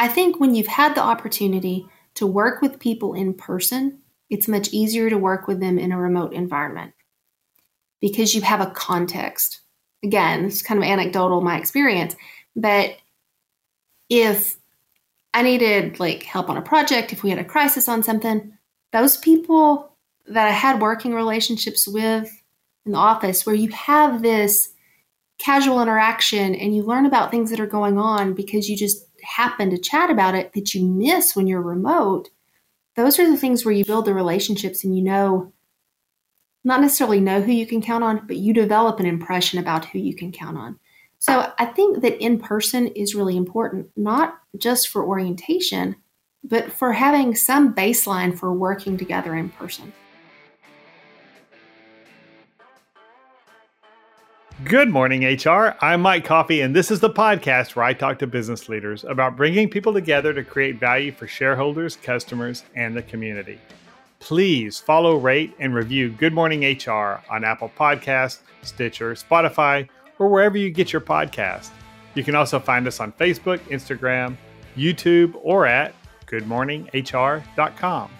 I think when you've had the opportunity to work with people in person, it's much easier to work with them in a remote environment because you have a context. Again, it's kind of anecdotal, my experience, but if I needed like help on a project, if we had a crisis on something, those people that I had working relationships with in the office where you have this casual interaction and you learn about things that are going on because you just happen to chat about it that you miss when you're remote, those are the things where you build the relationships and you know, not necessarily know who you can count on, but you develop an impression about who you can count on. So I think that in person is really important, not just for orientation, but for having some baseline for working together in person. Good morning, HR. I'm Mike Coffey, and this is the podcast where I talk to business leaders about bringing people together to create value for shareholders, customers, and the community. Please follow, rate, and review Good Morning HR on Apple Podcasts, Stitcher, Spotify, or wherever you get your podcast. You can also find us on Facebook, Instagram, YouTube, or at goodmorninghr.com.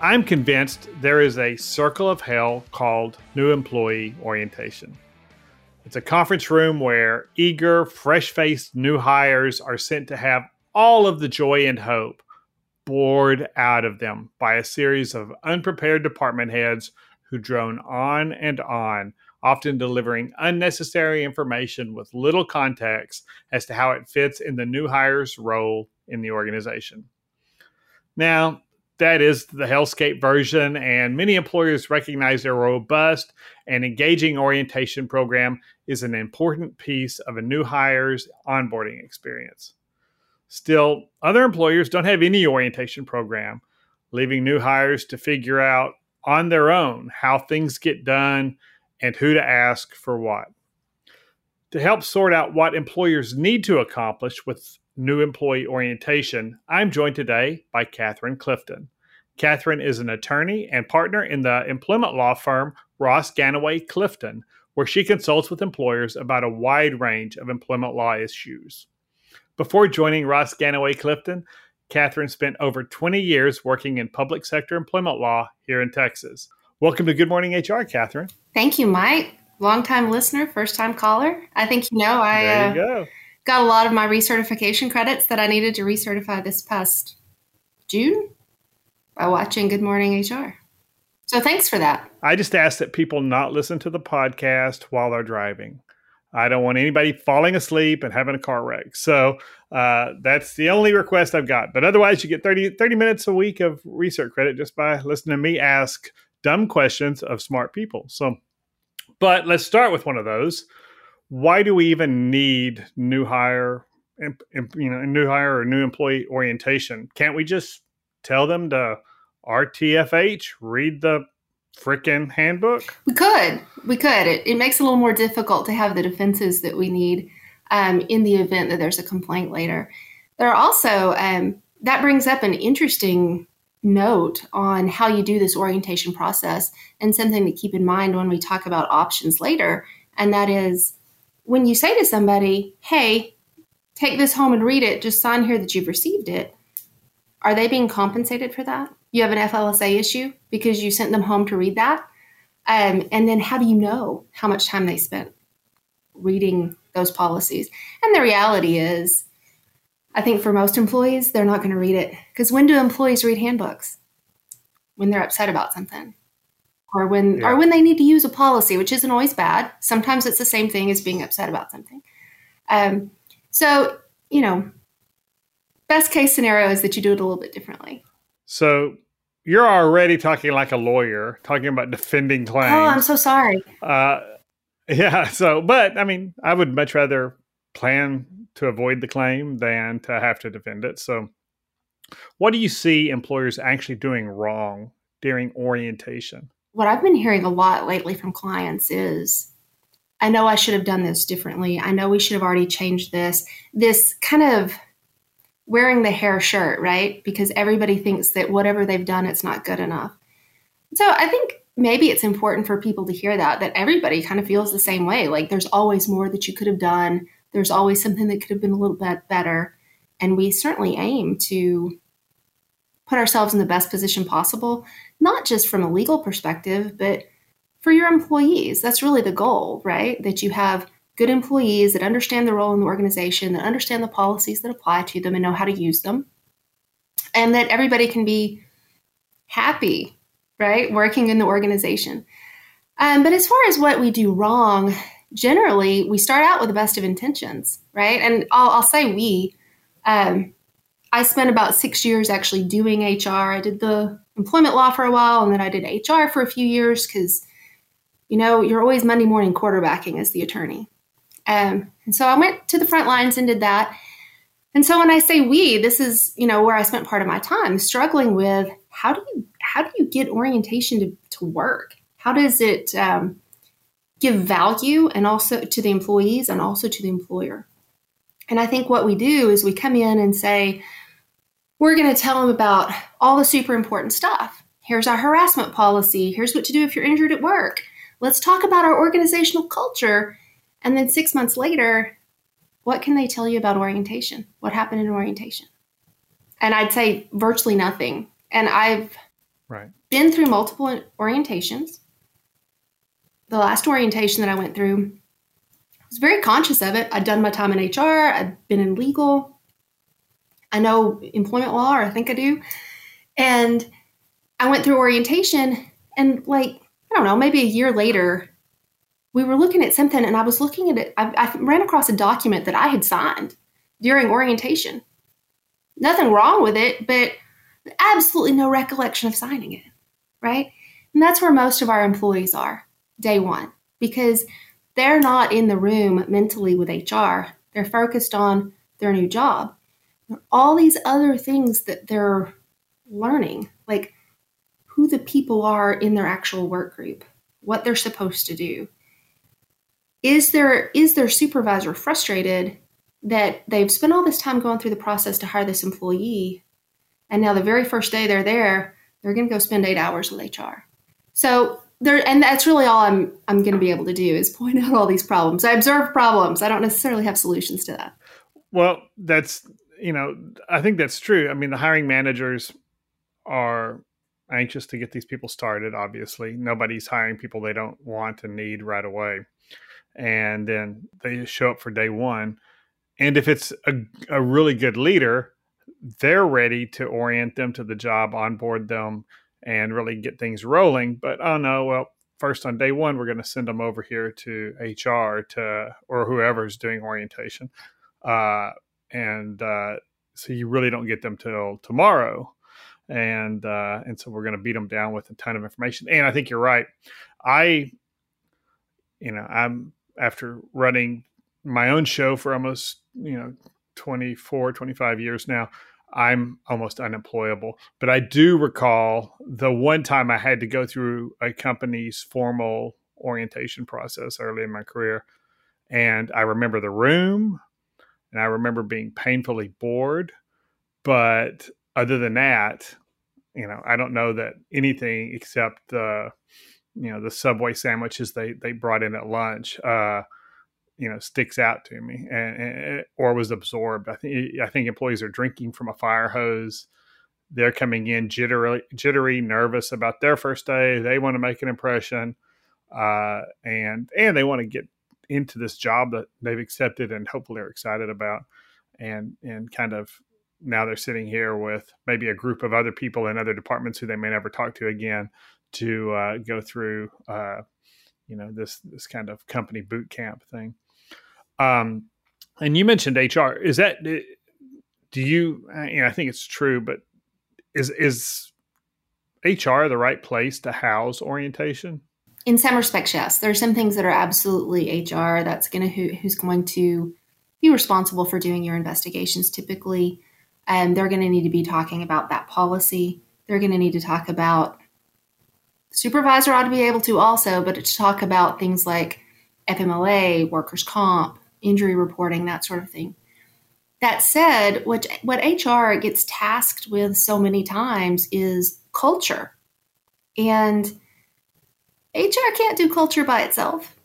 I'm convinced there is a circle of hell called new employee orientation. It's a conference room where eager, fresh faced new hires are sent to have all of the joy and hope bored out of them by a series of unprepared department heads who drone on and on, often delivering unnecessary information with little context as to how it fits in the new hire's role in the organization. Now, that is the Hellscape version, and many employers recognize their robust and engaging orientation program is an important piece of a new hire's onboarding experience. Still, other employers don't have any orientation program, leaving new hires to figure out on their own how things get done and who to ask for what. To help sort out what employers need to accomplish with new employee orientation, I'm joined today by Catherine Clifton. Catherine is an attorney and partner in the employment law firm Ross Ganaway Clifton, where she consults with employers about a wide range of employment law issues. Before joining Ross Ganaway Clifton, Catherine spent over 20 years working in public sector employment law here in Texas. Welcome to Good Morning HR, Catherine. Thank you, Mike. Longtime listener, first time caller. I think you know I. You uh, go got a lot of my recertification credits that I needed to recertify this past June by watching Good Morning HR. So thanks for that. I just ask that people not listen to the podcast while they're driving. I don't want anybody falling asleep and having a car wreck. So uh, that's the only request I've got. But otherwise, you get 30, 30 minutes a week of research credit just by listening to me ask dumb questions of smart people. So, but let's start with one of those why do we even need new hire, you know, new hire or new employee orientation? Can't we just tell them to RTFH, read the freaking handbook? We could. We could. It, it, makes it a little more difficult to have the defenses that we need um, in the event that there's a complaint later. There are also, um, that brings up an interesting note on how you do this orientation process and something to keep in mind when we talk about options later. And that is when you say to somebody, hey, take this home and read it, just sign here that you've received it, are they being compensated for that? You have an FLSA issue because you sent them home to read that? Um, and then how do you know how much time they spent reading those policies? And the reality is, I think for most employees, they're not going to read it. Because when do employees read handbooks? When they're upset about something or when yeah. or when they need to use a policy, which isn't always bad. Sometimes it's the same thing as being upset about something. Um, so you know, best case scenario is that you do it a little bit differently. So you're already talking like a lawyer, talking about defending claims. Oh, I'm so sorry. Uh, yeah. So, but I mean, I would much rather plan to avoid the claim than to have to defend it. So, what do you see employers actually doing wrong during orientation? what I've been hearing a lot lately from clients is I know I should have done this differently. I know we should have already changed this. This kind of wearing the hair shirt, right? Because everybody thinks that whatever they've done, it's not good enough. So I think maybe it's important for people to hear that, that everybody kind of feels the same way. Like there's always more that you could have done, there's always something that could have been a little bit better. and we certainly aim to put ourselves in the best position possible, not just from a legal perspective, but for your employees. That's really the goal, right? That you have good employees that understand the role in the organization, that understand the policies that apply to them and know how to use them, and that everybody can be happy, right, working in the organization. Um, but as far as what we do wrong, generally we start out with the best of intentions, right? And I'll, I'll say we. Um, I spent about six years actually doing HR. I did the employment law for a while, and then I did HR for a few years because, you know, you're always Monday morning quarterbacking as the attorney. Um, and so I went to the front lines and did that. And so when I say we, this is you know where I spent part of my time struggling with how do you how do you get orientation to, to work? How does it um, give value and also to the employees and also to the employer? And I think what we do is we come in and say, we're going to tell them about all the super important stuff. Here's our harassment policy. Here's what to do if you're injured at work. Let's talk about our organizational culture. And then six months later, what can they tell you about orientation? What happened in orientation? And I'd say virtually nothing. And I've right. been through multiple orientations. The last orientation that I went through, I was very conscious of it. I'd done my time in HR, I'd been in legal. I know employment law, or I think I do. And I went through orientation, and like, I don't know, maybe a year later, we were looking at something and I was looking at it. I, I ran across a document that I had signed during orientation. Nothing wrong with it, but absolutely no recollection of signing it, right? And that's where most of our employees are day one because they're not in the room mentally with HR. They're focused on their new job. All these other things that they're learning, like who the people are in their actual work group, what they're supposed to do, is their is their supervisor frustrated that they've spent all this time going through the process to hire this employee? And now the very first day they're there they're going to go spend eight hours with hr so there and that's really all i'm i'm going to be able to do is point out all these problems. I observe problems. I don't necessarily have solutions to that. Well that's you know i think that's true. I mean the hiring managers are anxious to get these people started obviously. Nobody's hiring people they don't want and need right away and then they show up for day one. And if it's a, a really good leader, they're ready to orient them to the job, onboard them, and really get things rolling. But oh no, well, first on day one, we're going to send them over here to HR to or whoever's doing orientation, uh, and uh, so you really don't get them till tomorrow, and uh, and so we're going to beat them down with a ton of information. And I think you're right. I, you know, I'm after running my own show for almost, you know, 24, 25 years now, I'm almost unemployable. But I do recall the one time I had to go through a company's formal orientation process early in my career. And I remember the room and I remember being painfully bored. But other than that, you know, I don't know that anything except the you know the subway sandwiches they they brought in at lunch uh you know sticks out to me and, and, or was absorbed. I think i think employees are drinking from a fire hose. They're coming in jittery jittery nervous about their first day. They want to make an impression uh and and they want to get into this job that they've accepted and hopefully are excited about. And and kind of now they're sitting here with maybe a group of other people in other departments who they may never talk to again to uh, go through, uh, you know, this this kind of company boot camp thing. Um, and you mentioned HR. Is that do you? You know, I think it's true, but is is HR the right place to house orientation? In some respects, yes. There are some things that are absolutely HR. That's going to who, who's going to be responsible for doing your investigations. Typically, and um, they're going to need to be talking about that policy. They're going to need to talk about supervisor ought to be able to also, but to talk about things like FMLA, workers' comp, injury reporting, that sort of thing. That said, what, what HR gets tasked with so many times is culture. And HR can't do culture by itself.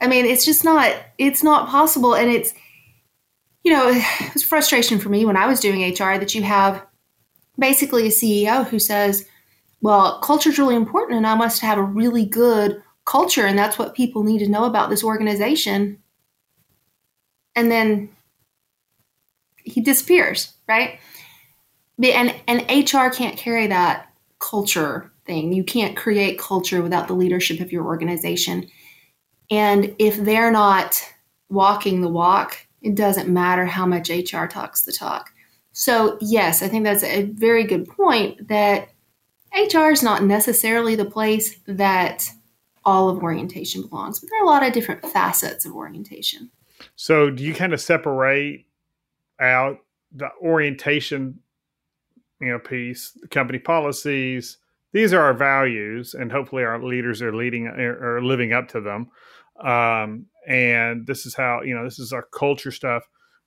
I mean, it's just not it's not possible and it's you know, it was frustration for me when I was doing HR that you have basically a CEO who says, well, culture is really important and I must have a really good culture and that's what people need to know about this organization. And then he disappears, right? And and HR can't carry that culture thing. You can't create culture without the leadership of your organization. And if they're not walking the walk, it doesn't matter how much HR talks the talk. So, yes, I think that's a very good point that HR is not necessarily the place that all of orientation belongs, but there are a lot of different facets of orientation. So, do you kind of separate out the orientation, you know, piece, the company policies? These are our values, and hopefully, our leaders are leading or living up to them. Um, and this is how you know this is our culture stuff,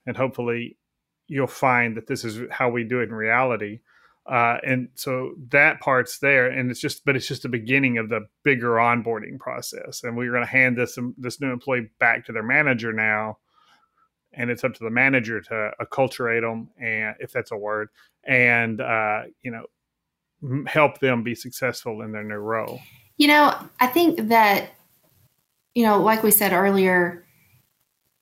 and hopefully, you'll find that this is how we do it in reality. Uh, and so that part's there, and it's just, but it's just the beginning of the bigger onboarding process. And we're going to hand this um, this new employee back to their manager now, and it's up to the manager to acculturate them, and if that's a word, and uh, you know, help them be successful in their new role. You know, I think that, you know, like we said earlier,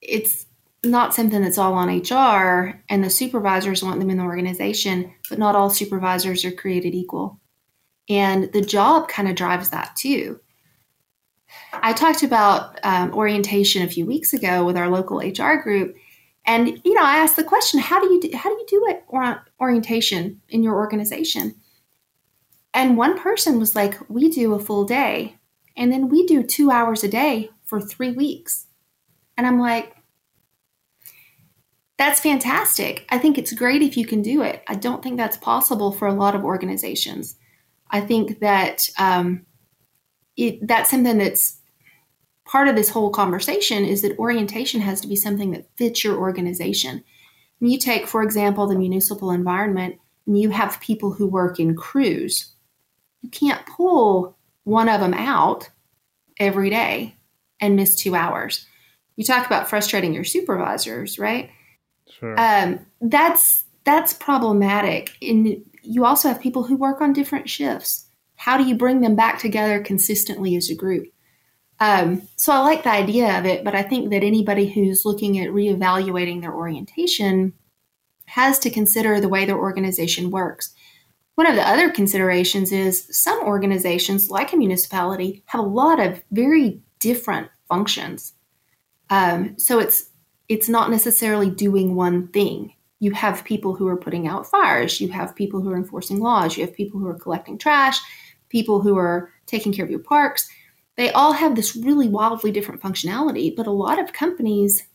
it's not something that's all on HR, and the supervisors want them in the organization, but not all supervisors are created equal. And the job kind of drives that too. I talked about um, orientation a few weeks ago with our local HR group, and you know, I asked the question, "How do you do, how do you do it or, orientation in your organization?" And one person was like, "We do a full day, and then we do two hours a day for three weeks." And I'm like, that's fantastic. I think it's great if you can do it. I don't think that's possible for a lot of organizations. I think that um, it, that's something that's part of this whole conversation is that orientation has to be something that fits your organization. When you take, for example, the municipal environment, and you have people who work in crews, you can't pull one of them out every day and miss two hours. You talk about frustrating your supervisors, right? Sure. Um, that's that's problematic. And you also have people who work on different shifts. How do you bring them back together consistently as a group? Um, so I like the idea of it, but I think that anybody who's looking at reevaluating their orientation has to consider the way their organization works. One of the other considerations is some organizations, like a municipality, have a lot of very different functions. Um, so it's it's not necessarily doing one thing. You have people who are putting out fires, you have people who are enforcing laws, you have people who are collecting trash, people who are taking care of your parks. They all have this really wildly different functionality, but a lot of companies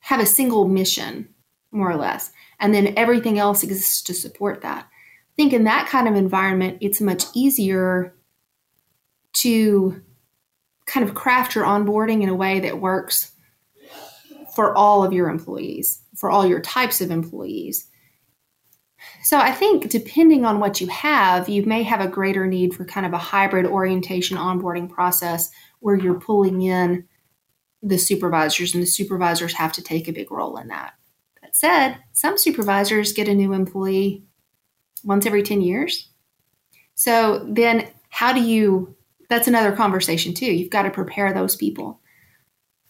have a single mission, more or less, and then everything else exists to support that. I think in that kind of environment, it's much easier to kind of craft your onboarding in a way that works for all of your employees, for all your types of employees. So I think depending on what you have, you may have a greater need for kind of a hybrid orientation onboarding process where you're pulling in the supervisors and the supervisors have to take a big role in that. That said, some supervisors get a new employee once every 10 years. So then how do you that's another conversation too. You've got to prepare those people.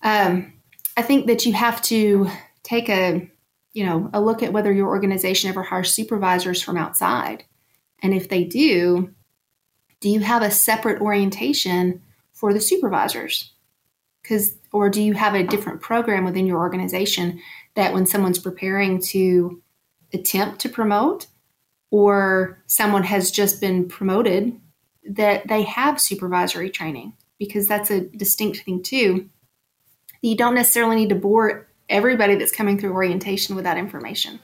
Um, I think that you have to take a you know a look at whether your organization ever hires supervisors from outside, and if they do, do you have a separate orientation for the supervisors? Because or do you have a different program within your organization that when someone's preparing to attempt to promote or someone has just been promoted that they have supervisory training? Because that's a distinct thing too you don't necessarily need to bore everybody that's coming through orientation with that information.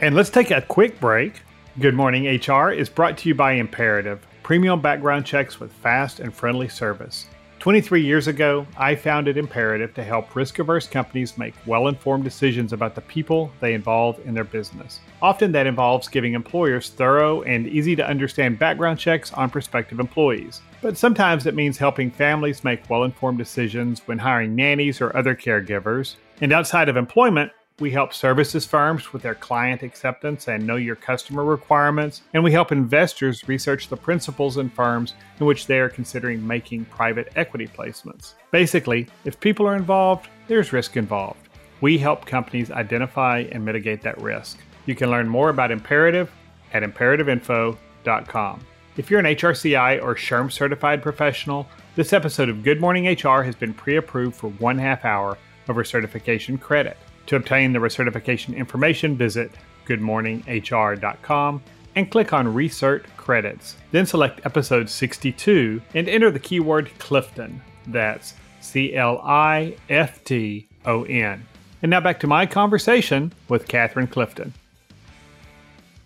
And let's take a quick break. Good Morning HR is brought to you by Imperative, premium background checks with fast and friendly service. 23 years ago, I founded Imperative to help risk averse companies make well informed decisions about the people they involve in their business. Often that involves giving employers thorough and easy to understand background checks on prospective employees. But sometimes it means helping families make well informed decisions when hiring nannies or other caregivers, And outside of employment, we help services firms with their client acceptance and know your customer requirements, and we help investors research the principals and firms in which they are considering making private equity placements. Basically, if people are involved, there's risk involved. We help companies identify and mitigate that risk. You can learn more about Imperative at imperativeinfo.com. If you're an HRCI or SHRM certified professional, this episode of Good Morning HR has been pre approved for one half hour of recertification credit. To obtain the recertification information, visit goodmorninghr.com and click on Recert Credits. Then select episode 62 and enter the keyword Clifton. That's C L I F T O N. And now back to my conversation with Catherine Clifton.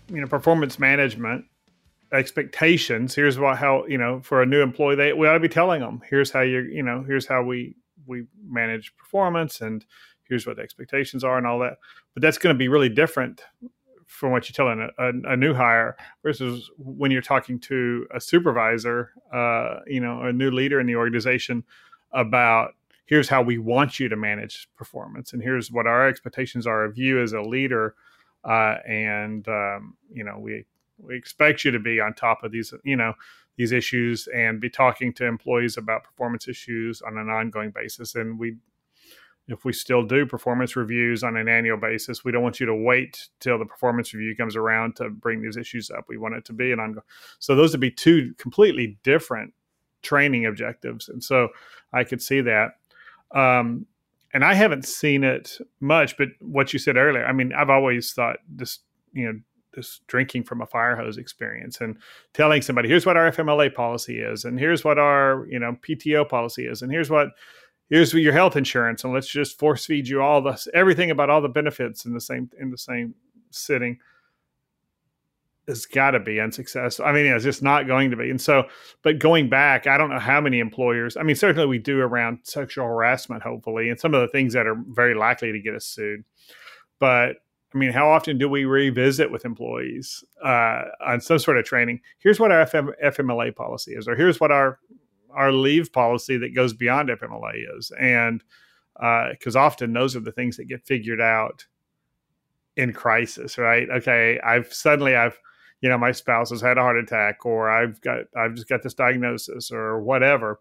You know, performance management expectations. Here's what how you know for a new employee they we ought to be telling them. Here's how you you know here's how we we manage performance and here's what the expectations are and all that. But that's going to be really different from what you're telling a, a, a, new hire versus when you're talking to a supervisor, uh, you know, a new leader in the organization about here's how we want you to manage performance and here's what our expectations are of you as a leader. Uh, and um, you know, we we expect you to be on top of these, you know, these issues and be talking to employees about performance issues on an ongoing basis. And we, if we still do performance reviews on an annual basis, we don't want you to wait till the performance review comes around to bring these issues up. We want it to be an ongoing. So those would be two completely different training objectives. And so I could see that. Um, and I haven't seen it much, but what you said earlier, I mean, I've always thought this, you know, this drinking from a fire hose experience and telling somebody here's what our FMLA policy is and here's what our you know PTO policy is and here's what here's your health insurance and let's just force feed you all this everything about all the benefits in the same in the same sitting It's got to be unsuccessful. I mean, it's just not going to be. And so, but going back, I don't know how many employers. I mean, certainly we do around sexual harassment, hopefully, and some of the things that are very likely to get us sued. But I mean, how often do we revisit with employees uh, on some sort of training? Here's what our FM, FMLA policy is, or here's what our our leave policy that goes beyond FMLA is, and because uh, often those are the things that get figured out in crisis, right? Okay, I've suddenly I've you know my spouse has had a heart attack, or I've got I've just got this diagnosis, or whatever,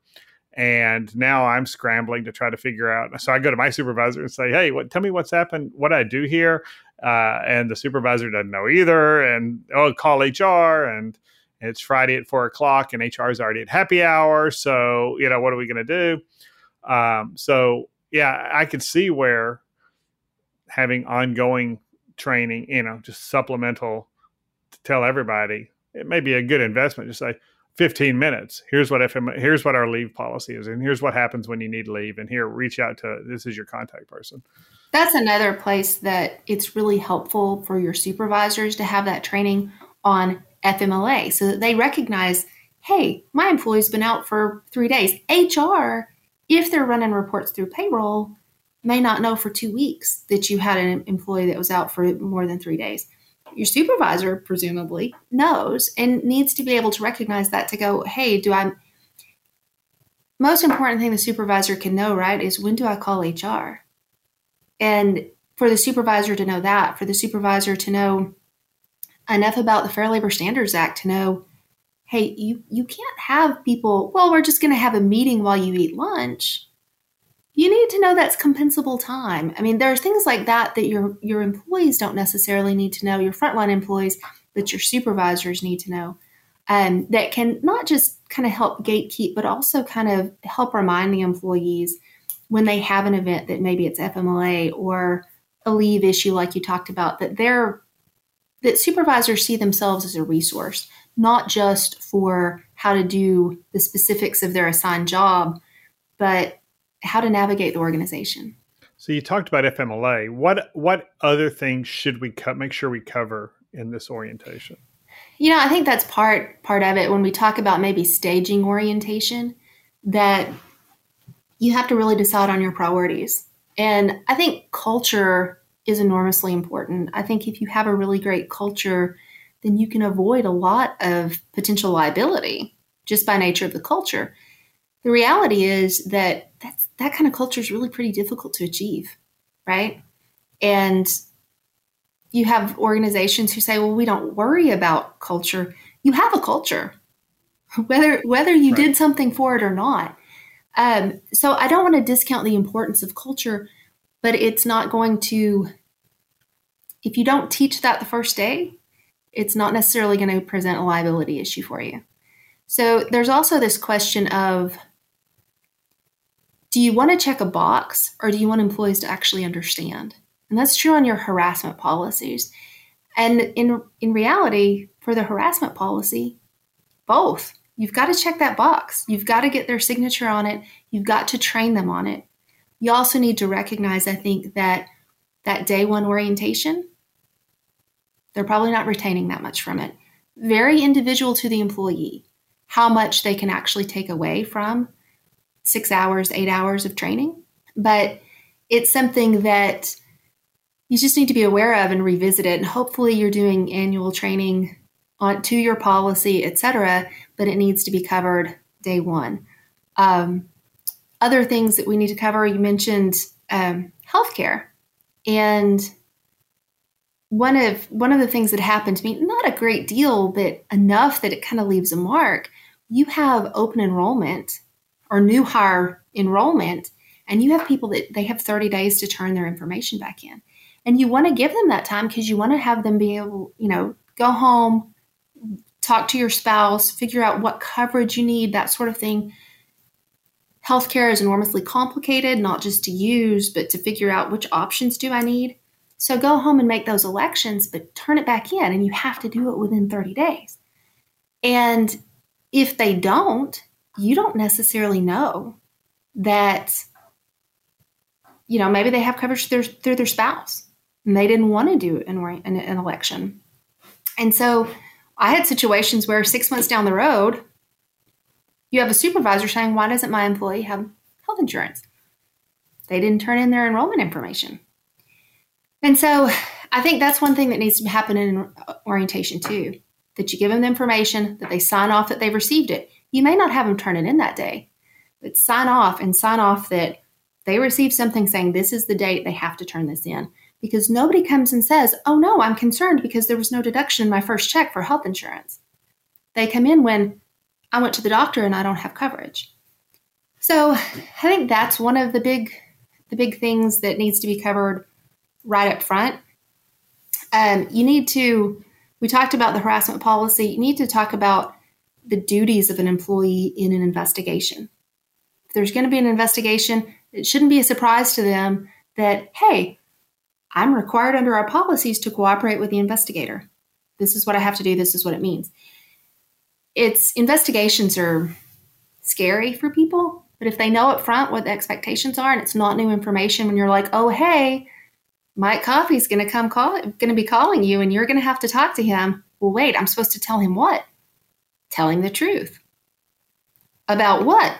and now I'm scrambling to try to figure out. So I go to my supervisor and say, "Hey, what? Tell me what's happened. What I do here?" Uh, and the supervisor doesn't know either. And oh, call HR, and it's Friday at four o'clock, and HR is already at happy hour. So you know, what are we going to do? Um, so yeah, I could see where having ongoing training, you know, just supplemental to tell everybody, it may be a good investment. Just say, 15 minutes. Here's what FM, here's what our leave policy is, and here's what happens when you need leave. And here, reach out to this is your contact person. That's another place that it's really helpful for your supervisors to have that training on FMLA so that they recognize, hey, my employee's been out for three days. HR, if they're running reports through payroll, may not know for two weeks that you had an employee that was out for more than three days your supervisor presumably knows and needs to be able to recognize that to go, hey, do I most important thing the supervisor can know, right, is when do I call HR? And for the supervisor to know that, for the supervisor to know enough about the Fair Labor Standards Act to know, hey, you, you can't have people, well, we're just going to have a meeting while you eat lunch you need to know that's compensable time. I mean, there are things like that that your your employees don't necessarily need to know. Your frontline employees, but your supervisors need to know, um, that can not just kind of help gatekeep, but also kind of help remind the employees when they have an event that maybe it's FMLA or a leave issue, like you talked about, that they're that supervisors see themselves as a resource, not just for how to do the specifics of their assigned job, but how to navigate the organization. So you talked about FMLA. What what other things should we cut, make sure we cover in this orientation? You know, I think that's part part of it when we talk about maybe staging orientation that you have to really decide on your priorities. And I think culture is enormously important. I think if you have a really great culture, then you can avoid a lot of potential liability just by nature of the culture. The reality is that that's that kind of culture is really pretty difficult to achieve. right? And you have organizations who say, well, we don't worry about culture. You have a culture, whether whether you right. did something for it or not. Um, so I don't want to discount the importance of culture, but it's not going to. If you don't teach that the first day, it's not necessarily going to present a liability issue for you. So there's also this question of do you want to check a box or do you want employees to actually understand? And that's true on your harassment policies. And in in reality, for the harassment policy, both. You've got to check that box. You've got to get their signature on it. You've got to train them on it. You also need to recognize, I think, that that day one orientation, they're probably not retaining that much from it. Very individual to the employee, how much they can actually take away from six hours, eight hours of training. But it's something that you just need to be aware of and revisit it. And hopefully, you're doing annual training on to your policy, et cetera, but it needs to be covered day one. Um, other things that we need to cover, you mentioned um, healthcare, and one of one of the things that happened to me, not a great deal, but enough that it kind of leaves a mark. You have open enrollment or new hire enrollment, and you have people that they have 30 days to turn their information back in. And you want to give them that time because you want to have them be able, you know, go home, talk to your spouse, figure out what coverage you need, that sort of thing. Healthcare is enormously complicated, not just to use, but to figure out which options do I need. So go home and make those elections, but turn it back in, and you have to do it within 30 days. And if they don't, you don't necessarily know that, you know, maybe they have coverage through, through their spouse and they didn't want to do an, an, an election. And so I had situations where six months down the road, you have a supervisor saying, Why doesn't my employee have health insurance? They didn't turn in their enrollment information. And so I think that's one thing that needs to happen in orientation too that you give them the information, that they sign off that they've received it. You may not have them turn it in that day, but sign off and sign off that they receive something saying this is the date they have to turn this in because nobody comes and says, Oh no, I'm concerned because there was no deduction in my first check for health insurance. They come in when I went to the doctor and I don't have coverage. So I think that's one of the big the big things that needs to be covered right up front. Um, you need to we talked about the harassment policy. You need to talk about the duties of an employee in an investigation. If there's going to be an investigation, it shouldn't be a surprise to them that, hey, I'm required under our policies to cooperate with the investigator. This is what I have to do. This is what it means. It's investigations are scary for people, but if they know up front what the expectations are and it's not new information when you're like, oh, hey, Mike Coffey's going to come call, going to be calling you and you're going to have to talk to him. Well, wait, I'm supposed to tell him what? Telling the truth. About what?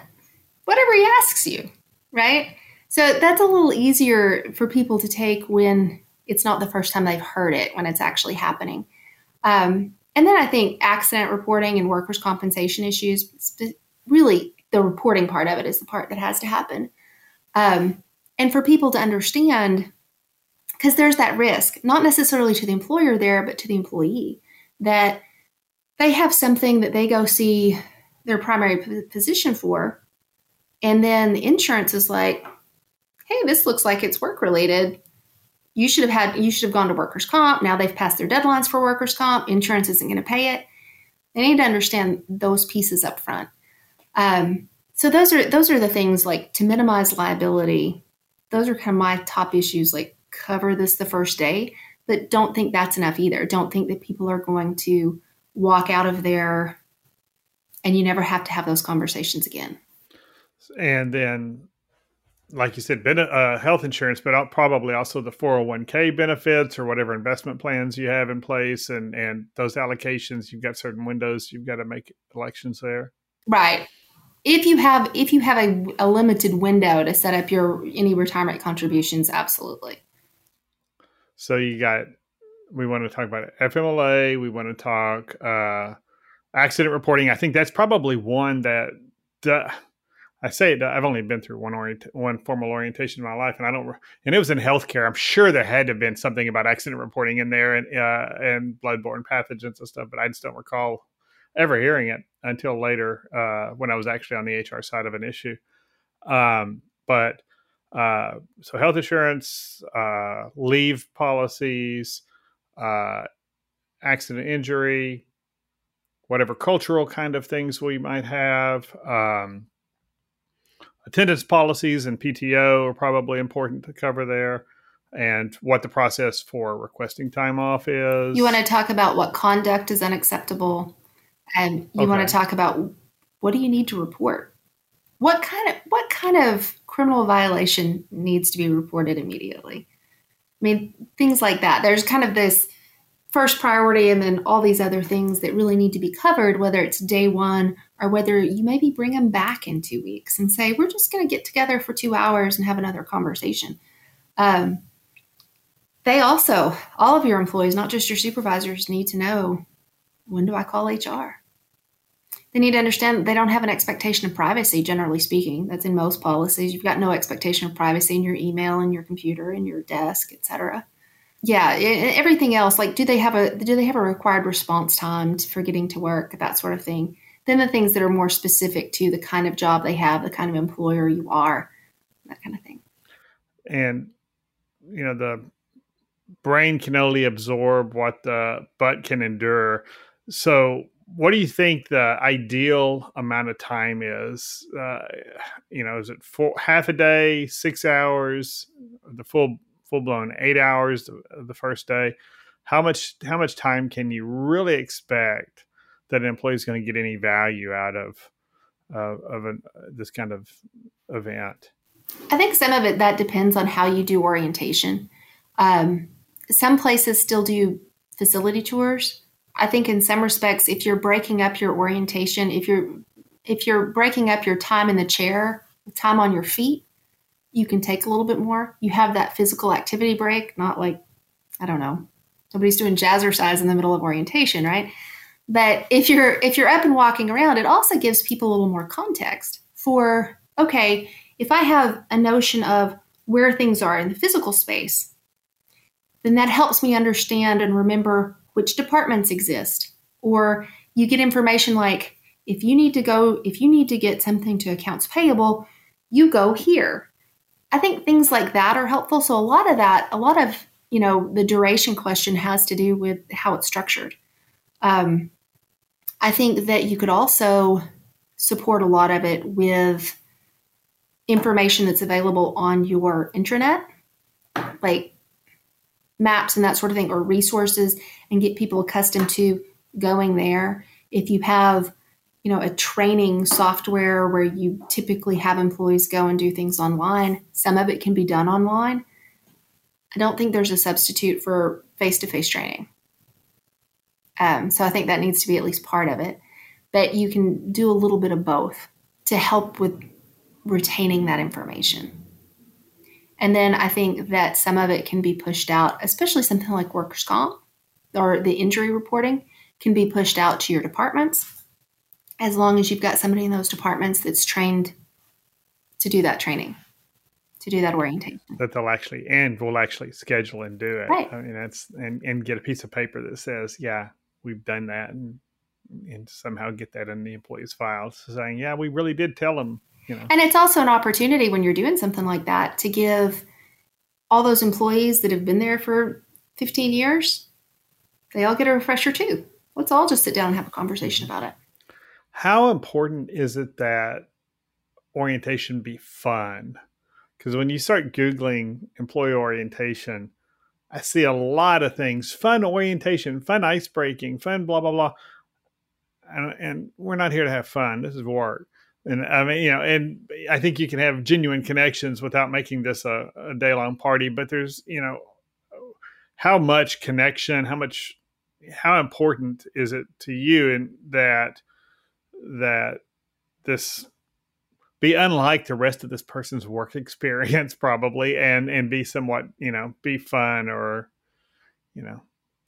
Whatever he asks you, right? So that's a little easier for people to take when it's not the first time they've heard it, when it's actually happening. Um, and then I think accident reporting and workers' compensation issues, really the reporting part of it is the part that has to happen. Um, and for people to understand, because there's that risk, not necessarily to the employer there, but to the employee, that they have something that they go see their primary position for. And then the insurance is like, hey, this looks like it's work related. You should have had you should have gone to workers' comp. Now they've passed their deadlines for workers' comp. Insurance isn't going to pay it. They need to understand those pieces up front. Um, so those are those are the things like to minimize liability. Those are kind of my top issues. Like cover this the first day, but don't think that's enough either. Don't think that people are going to walk out of there and you never have to have those conversations again. And then like you said, ben- uh, health insurance, but probably also the 401k benefits or whatever investment plans you have in place and, and those allocations, you've got certain windows, you've got to make elections there. Right. If you have, if you have a, a limited window to set up your, any retirement contributions, absolutely. So you got, we want to talk about FMLA. We want to talk, uh, accident reporting. I think that's probably one that, I say it, I've only been through one orient, one formal orientation in my life, and I don't. And it was in healthcare. I'm sure there had to have been something about accident reporting in there and uh, and bloodborne pathogens and stuff, but I just don't recall ever hearing it until later uh, when I was actually on the HR side of an issue. Um, but uh, so health insurance, uh, leave policies, uh, accident injury, whatever cultural kind of things we might have. Um, attendance policies and PTO are probably important to cover there and what the process for requesting time off is. You want to talk about what conduct is unacceptable and you okay. want to talk about what do you need to report? What kind of what kind of criminal violation needs to be reported immediately? I mean, things like that. There's kind of this first priority and then all these other things that really need to be covered, whether it's day one or whether you maybe bring them back in two weeks and say, we're just going to get together for two hours and have another conversation. Um, they also, all of your employees, not just your supervisors, need to know when do I call HR? They need to understand they don't have an expectation of privacy, generally speaking. That's in most policies. You've got no expectation of privacy in your email and your computer and your desk, etc yeah everything else like do they have a do they have a required response time for getting to work that sort of thing then the things that are more specific to the kind of job they have the kind of employer you are that kind of thing and you know the brain can only absorb what the butt can endure so what do you think the ideal amount of time is uh, you know is it four half a day six hours the full full blown eight hours the first day. How much how much time can you really expect that an employee is going to get any value out of uh, of an, uh, this kind of event? I think some of it that depends on how you do orientation. Um, some places still do facility tours. I think in some respects, if you're breaking up your orientation, if you're if you're breaking up your time in the chair, time on your feet, you can take a little bit more. You have that physical activity break, not like, I don't know, somebody's doing jazzercise in the middle of orientation, right? But if you're if you're up and walking around, it also gives people a little more context for okay, if I have a notion of where things are in the physical space, then that helps me understand and remember which departments exist. Or you get information like if you need to go, if you need to get something to accounts payable, you go here. I think things like that are helpful. So a lot of that, a lot of you know, the duration question has to do with how it's structured. Um, I think that you could also support a lot of it with information that's available on your intranet, like maps and that sort of thing, or resources, and get people accustomed to going there. If you have you know, a training software where you typically have employees go and do things online. Some of it can be done online. I don't think there's a substitute for face to face training. Um, so I think that needs to be at least part of it. But you can do a little bit of both to help with retaining that information. And then I think that some of it can be pushed out, especially something like workers' comp or the injury reporting can be pushed out to your departments as long as you've got somebody in those departments that's trained to do that training, to do that orientation. That they'll actually and will actually schedule and do it. Right. I mean, that's and, and get a piece of paper that says, yeah, we've done that, and and somehow get that in the employee's files, saying, yeah, we really did tell them. You know. And it's also an opportunity when you're doing something like that to give all those employees that have been there for 15 years, they all get a refresher too. Let's all just sit down and have a conversation about it. How important is it that orientation be fun? Because when you start Googling employee orientation, I see a lot of things fun orientation, fun ice breaking, fun blah, blah, blah. And, and we're not here to have fun. This is work. And I mean, you know, and I think you can have genuine connections without making this a, a day long party. But there's, you know, how much connection, how much, how important is it to you and that that this be unlike the rest of this person's work experience probably and and be somewhat you know be fun or you know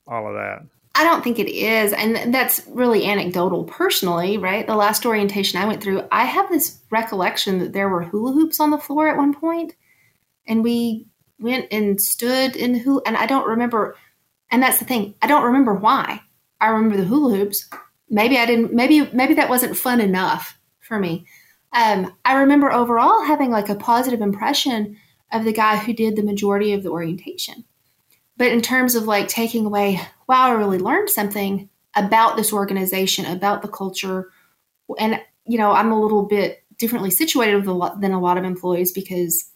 all of that I don't think it is. And that's really anecdotal personally, right? The last orientation I went through, I have this recollection that there were hula hoops on the floor at one point, and we went and stood in the hula, and I don't remember. And that's the thing, I don't remember why. I remember the hula hoops. Maybe I didn't. Maybe maybe that wasn't fun enough for me. Um, I remember overall having like a positive impression of the guy who did the majority of the orientation. But in terms of like taking away, wow, I really learned something about this organization, about the culture. And, you know, I'm a little bit differently situated a than a lot of employees because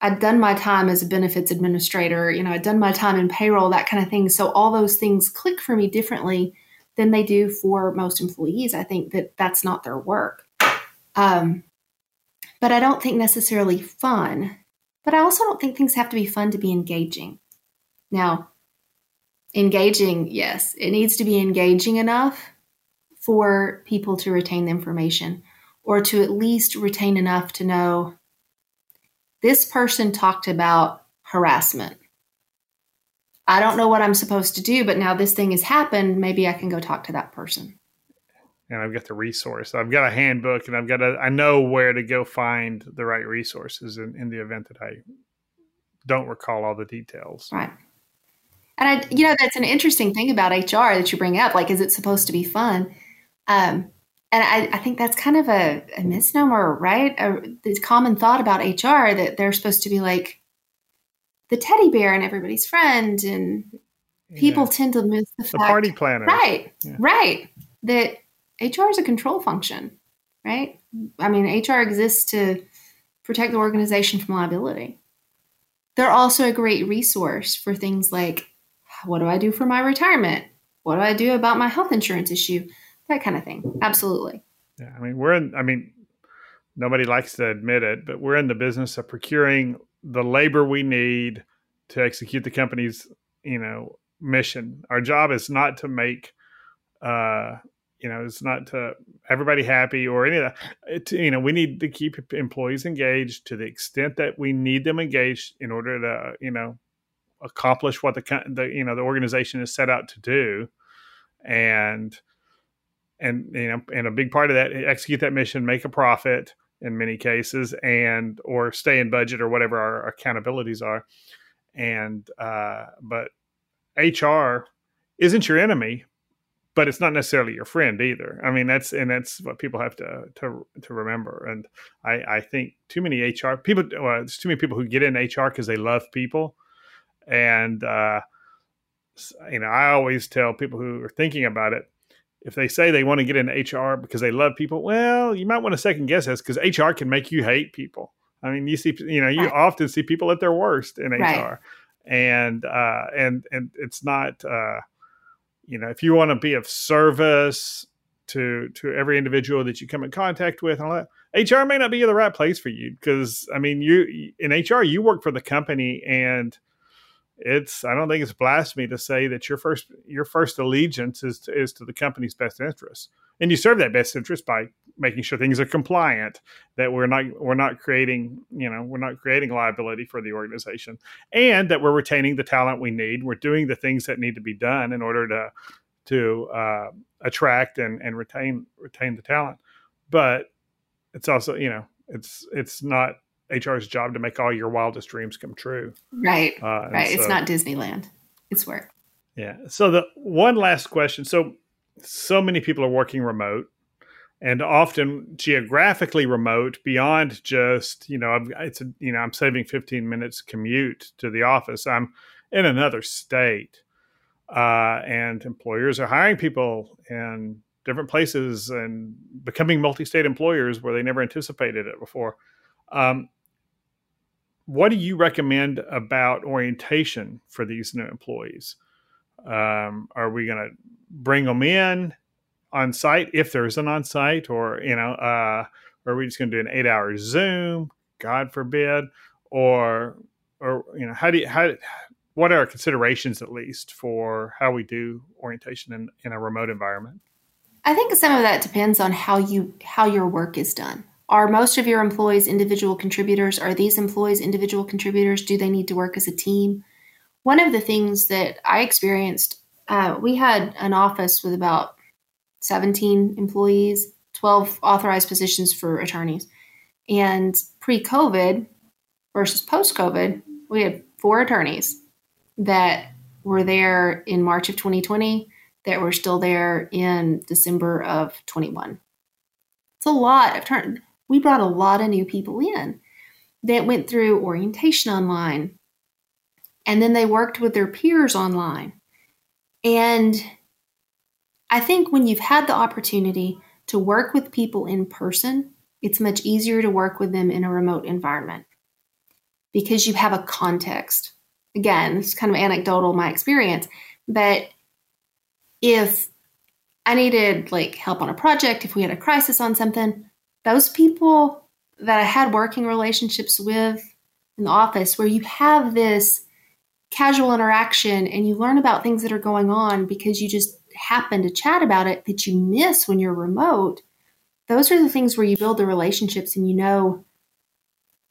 I'd done my time as a benefits administrator, you know, I'd done my time in payroll, that kind of thing. So all those things click for me differently than they do for most employees. I think that that's not their work. Um, but I don't think necessarily fun. But I also don't think things have to be fun to be engaging. Now, engaging, yes, it needs to be engaging enough for people to retain the information or to at least retain enough to know this person talked about harassment. I don't know what I'm supposed to do, but now this thing has happened. Maybe I can go talk to that person. And I've got the resource. I've got a handbook and I've got a, I know where to go find the right resources in, in the event that I don't recall all the details. Right. And I, you know, that's an interesting thing about HR that you bring up. Like, is it supposed to be fun? Um, and I, I, think that's kind of a, a misnomer, right? A, the common thought about HR that they're supposed to be like the teddy bear and everybody's friend, and people yeah. tend to miss the, the fact, party planner, right? Yeah. Right. That HR is a control function, right? I mean, HR exists to protect the organization from liability. They're also a great resource for things like what do I do for my retirement? What do I do about my health insurance issue? That kind of thing. Absolutely. Yeah. I mean, we're in, I mean, nobody likes to admit it, but we're in the business of procuring the labor we need to execute the company's, you know, mission. Our job is not to make, uh, you know, it's not to everybody happy or any of that. It, you know, we need to keep employees engaged to the extent that we need them engaged in order to, you know, accomplish what the, the you know the organization is set out to do. And and you know and a big part of that execute that mission make a profit in many cases and or stay in budget or whatever our accountabilities are. And uh, but hr isn't your enemy but it's not necessarily your friend either. I mean that's and that's what people have to to to remember. And i i think too many hr people well, there's too many people who get in hr because they love people and uh, you know, I always tell people who are thinking about it, if they say they want to get into HR because they love people, well, you might want to second guess this because HR can make you hate people. I mean, you see, you know, you right. often see people at their worst in right. HR, and uh, and and it's not, uh, you know, if you want to be of service to to every individual that you come in contact with, and all that, HR may not be the right place for you because I mean, you in HR you work for the company and it's I don't think it's blasphemy to say that your first your first allegiance is to, is to the company's best interests, and you serve that best interest by making sure things are compliant, that we're not we're not creating you know we're not creating liability for the organization, and that we're retaining the talent we need. We're doing the things that need to be done in order to to uh, attract and and retain retain the talent, but it's also you know it's it's not HR's job to make all your wildest dreams come true. Right. Uh, right. So, it's not Disneyland. It's work. Yeah. So the one last question. So so many people are working remote and often geographically remote beyond just, you know, it's a, you know, I'm saving 15 minutes commute to the office. I'm in another state. Uh, and employers are hiring people in different places and becoming multi-state employers where they never anticipated it before. Um, what do you recommend about orientation for these new employees? Um, are we going to bring them in on site if there's an on site, or you know, uh, are we just going to do an eight hour Zoom? God forbid, or or you know, how do you how what are our considerations at least for how we do orientation in, in a remote environment? I think some of that depends on how you how your work is done. Are most of your employees individual contributors? Are these employees individual contributors? Do they need to work as a team? One of the things that I experienced uh, we had an office with about 17 employees, 12 authorized positions for attorneys. And pre COVID versus post COVID, we had four attorneys that were there in March of 2020 that were still there in December of 21. It's a lot of turn. We brought a lot of new people in that went through orientation online and then they worked with their peers online. And I think when you've had the opportunity to work with people in person, it's much easier to work with them in a remote environment because you have a context. Again, it's kind of anecdotal, my experience, but if I needed like help on a project, if we had a crisis on something, those people that I had working relationships with in the office where you have this casual interaction and you learn about things that are going on because you just happen to chat about it that you miss when you're remote, those are the things where you build the relationships and you know,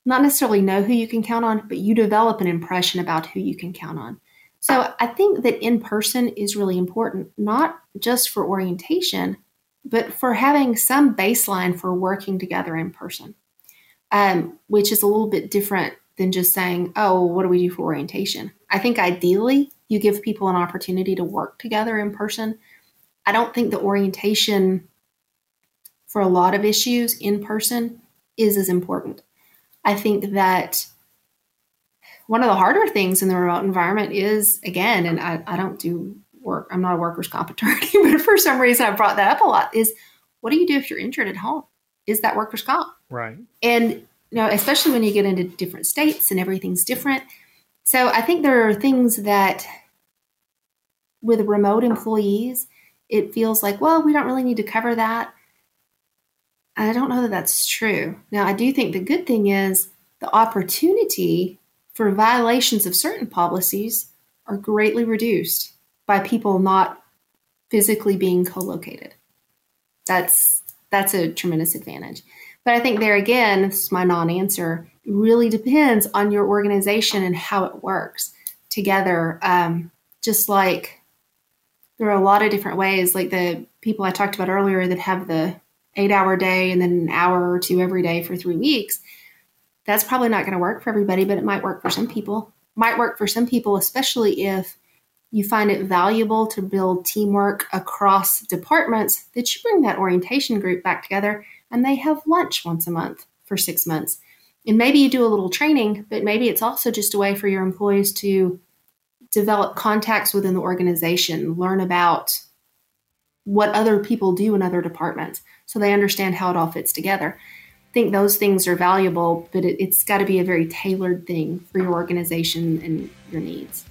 not necessarily know who you can count on, but you develop an impression about who you can count on. So I think that in person is really important, not just for orientation, but for having some baseline for working together in person, um, which is a little bit different than just saying, oh, what do we do for orientation? I think ideally you give people an opportunity to work together in person. I don't think the orientation for a lot of issues in person is as important. I think that one of the harder things in the remote environment is again, and I, I don't do work, I'm not a workers' comp attorney, but for some reason I brought that up a lot, is what do you do if you're injured at home? Is that workers' comp? Right. And you know, especially when you get into different states and everything's different. So I think there are things that with remote employees, it feels like, well, we don't really need to cover that. I don't know that that's true. Now, I do think the good thing is the opportunity for violations of certain policies are greatly reduced by people not physically being co-located. That's that's a tremendous advantage. But I think there again, this is my non-answer. It really depends on your organization and how it works together. Um, just like there are a lot of different ways, like the people I talked about earlier that have the eight-hour day and then an hour or two every day for three weeks that's probably not going to work for everybody, but it might work for some people. Might work for some people, especially if you find it valuable to build teamwork across departments, that you bring that orientation group back together and they have lunch once a month for six months. And maybe you do a little training, but maybe it's also just a way for your employees to develop contacts within the organization, learn about what other people do in other departments so they understand how it all fits together I think those things are valuable, but it, has got to be a very tailored thing for your organization and your needs.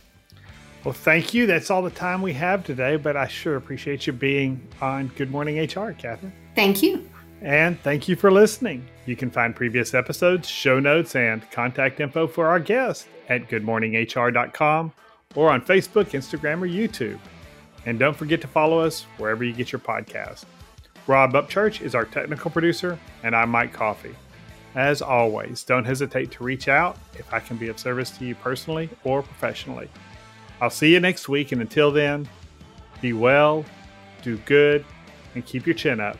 Well, thank you. That's all the time we have today, but I sure appreciate you being on Good Morning HR, Catherine. Thank you. And thank you for listening. You can find previous episodes, show notes, and contact info for our guests at goodmorninghr.com or on Facebook, Instagram, or YouTube. And don't forget to follow us wherever you get your podcast. Rob Upchurch is our technical producer, and I'm Mike Coffey. As always, don't hesitate to reach out if I can be of service to you personally or professionally. I'll see you next week, and until then, be well, do good, and keep your chin up.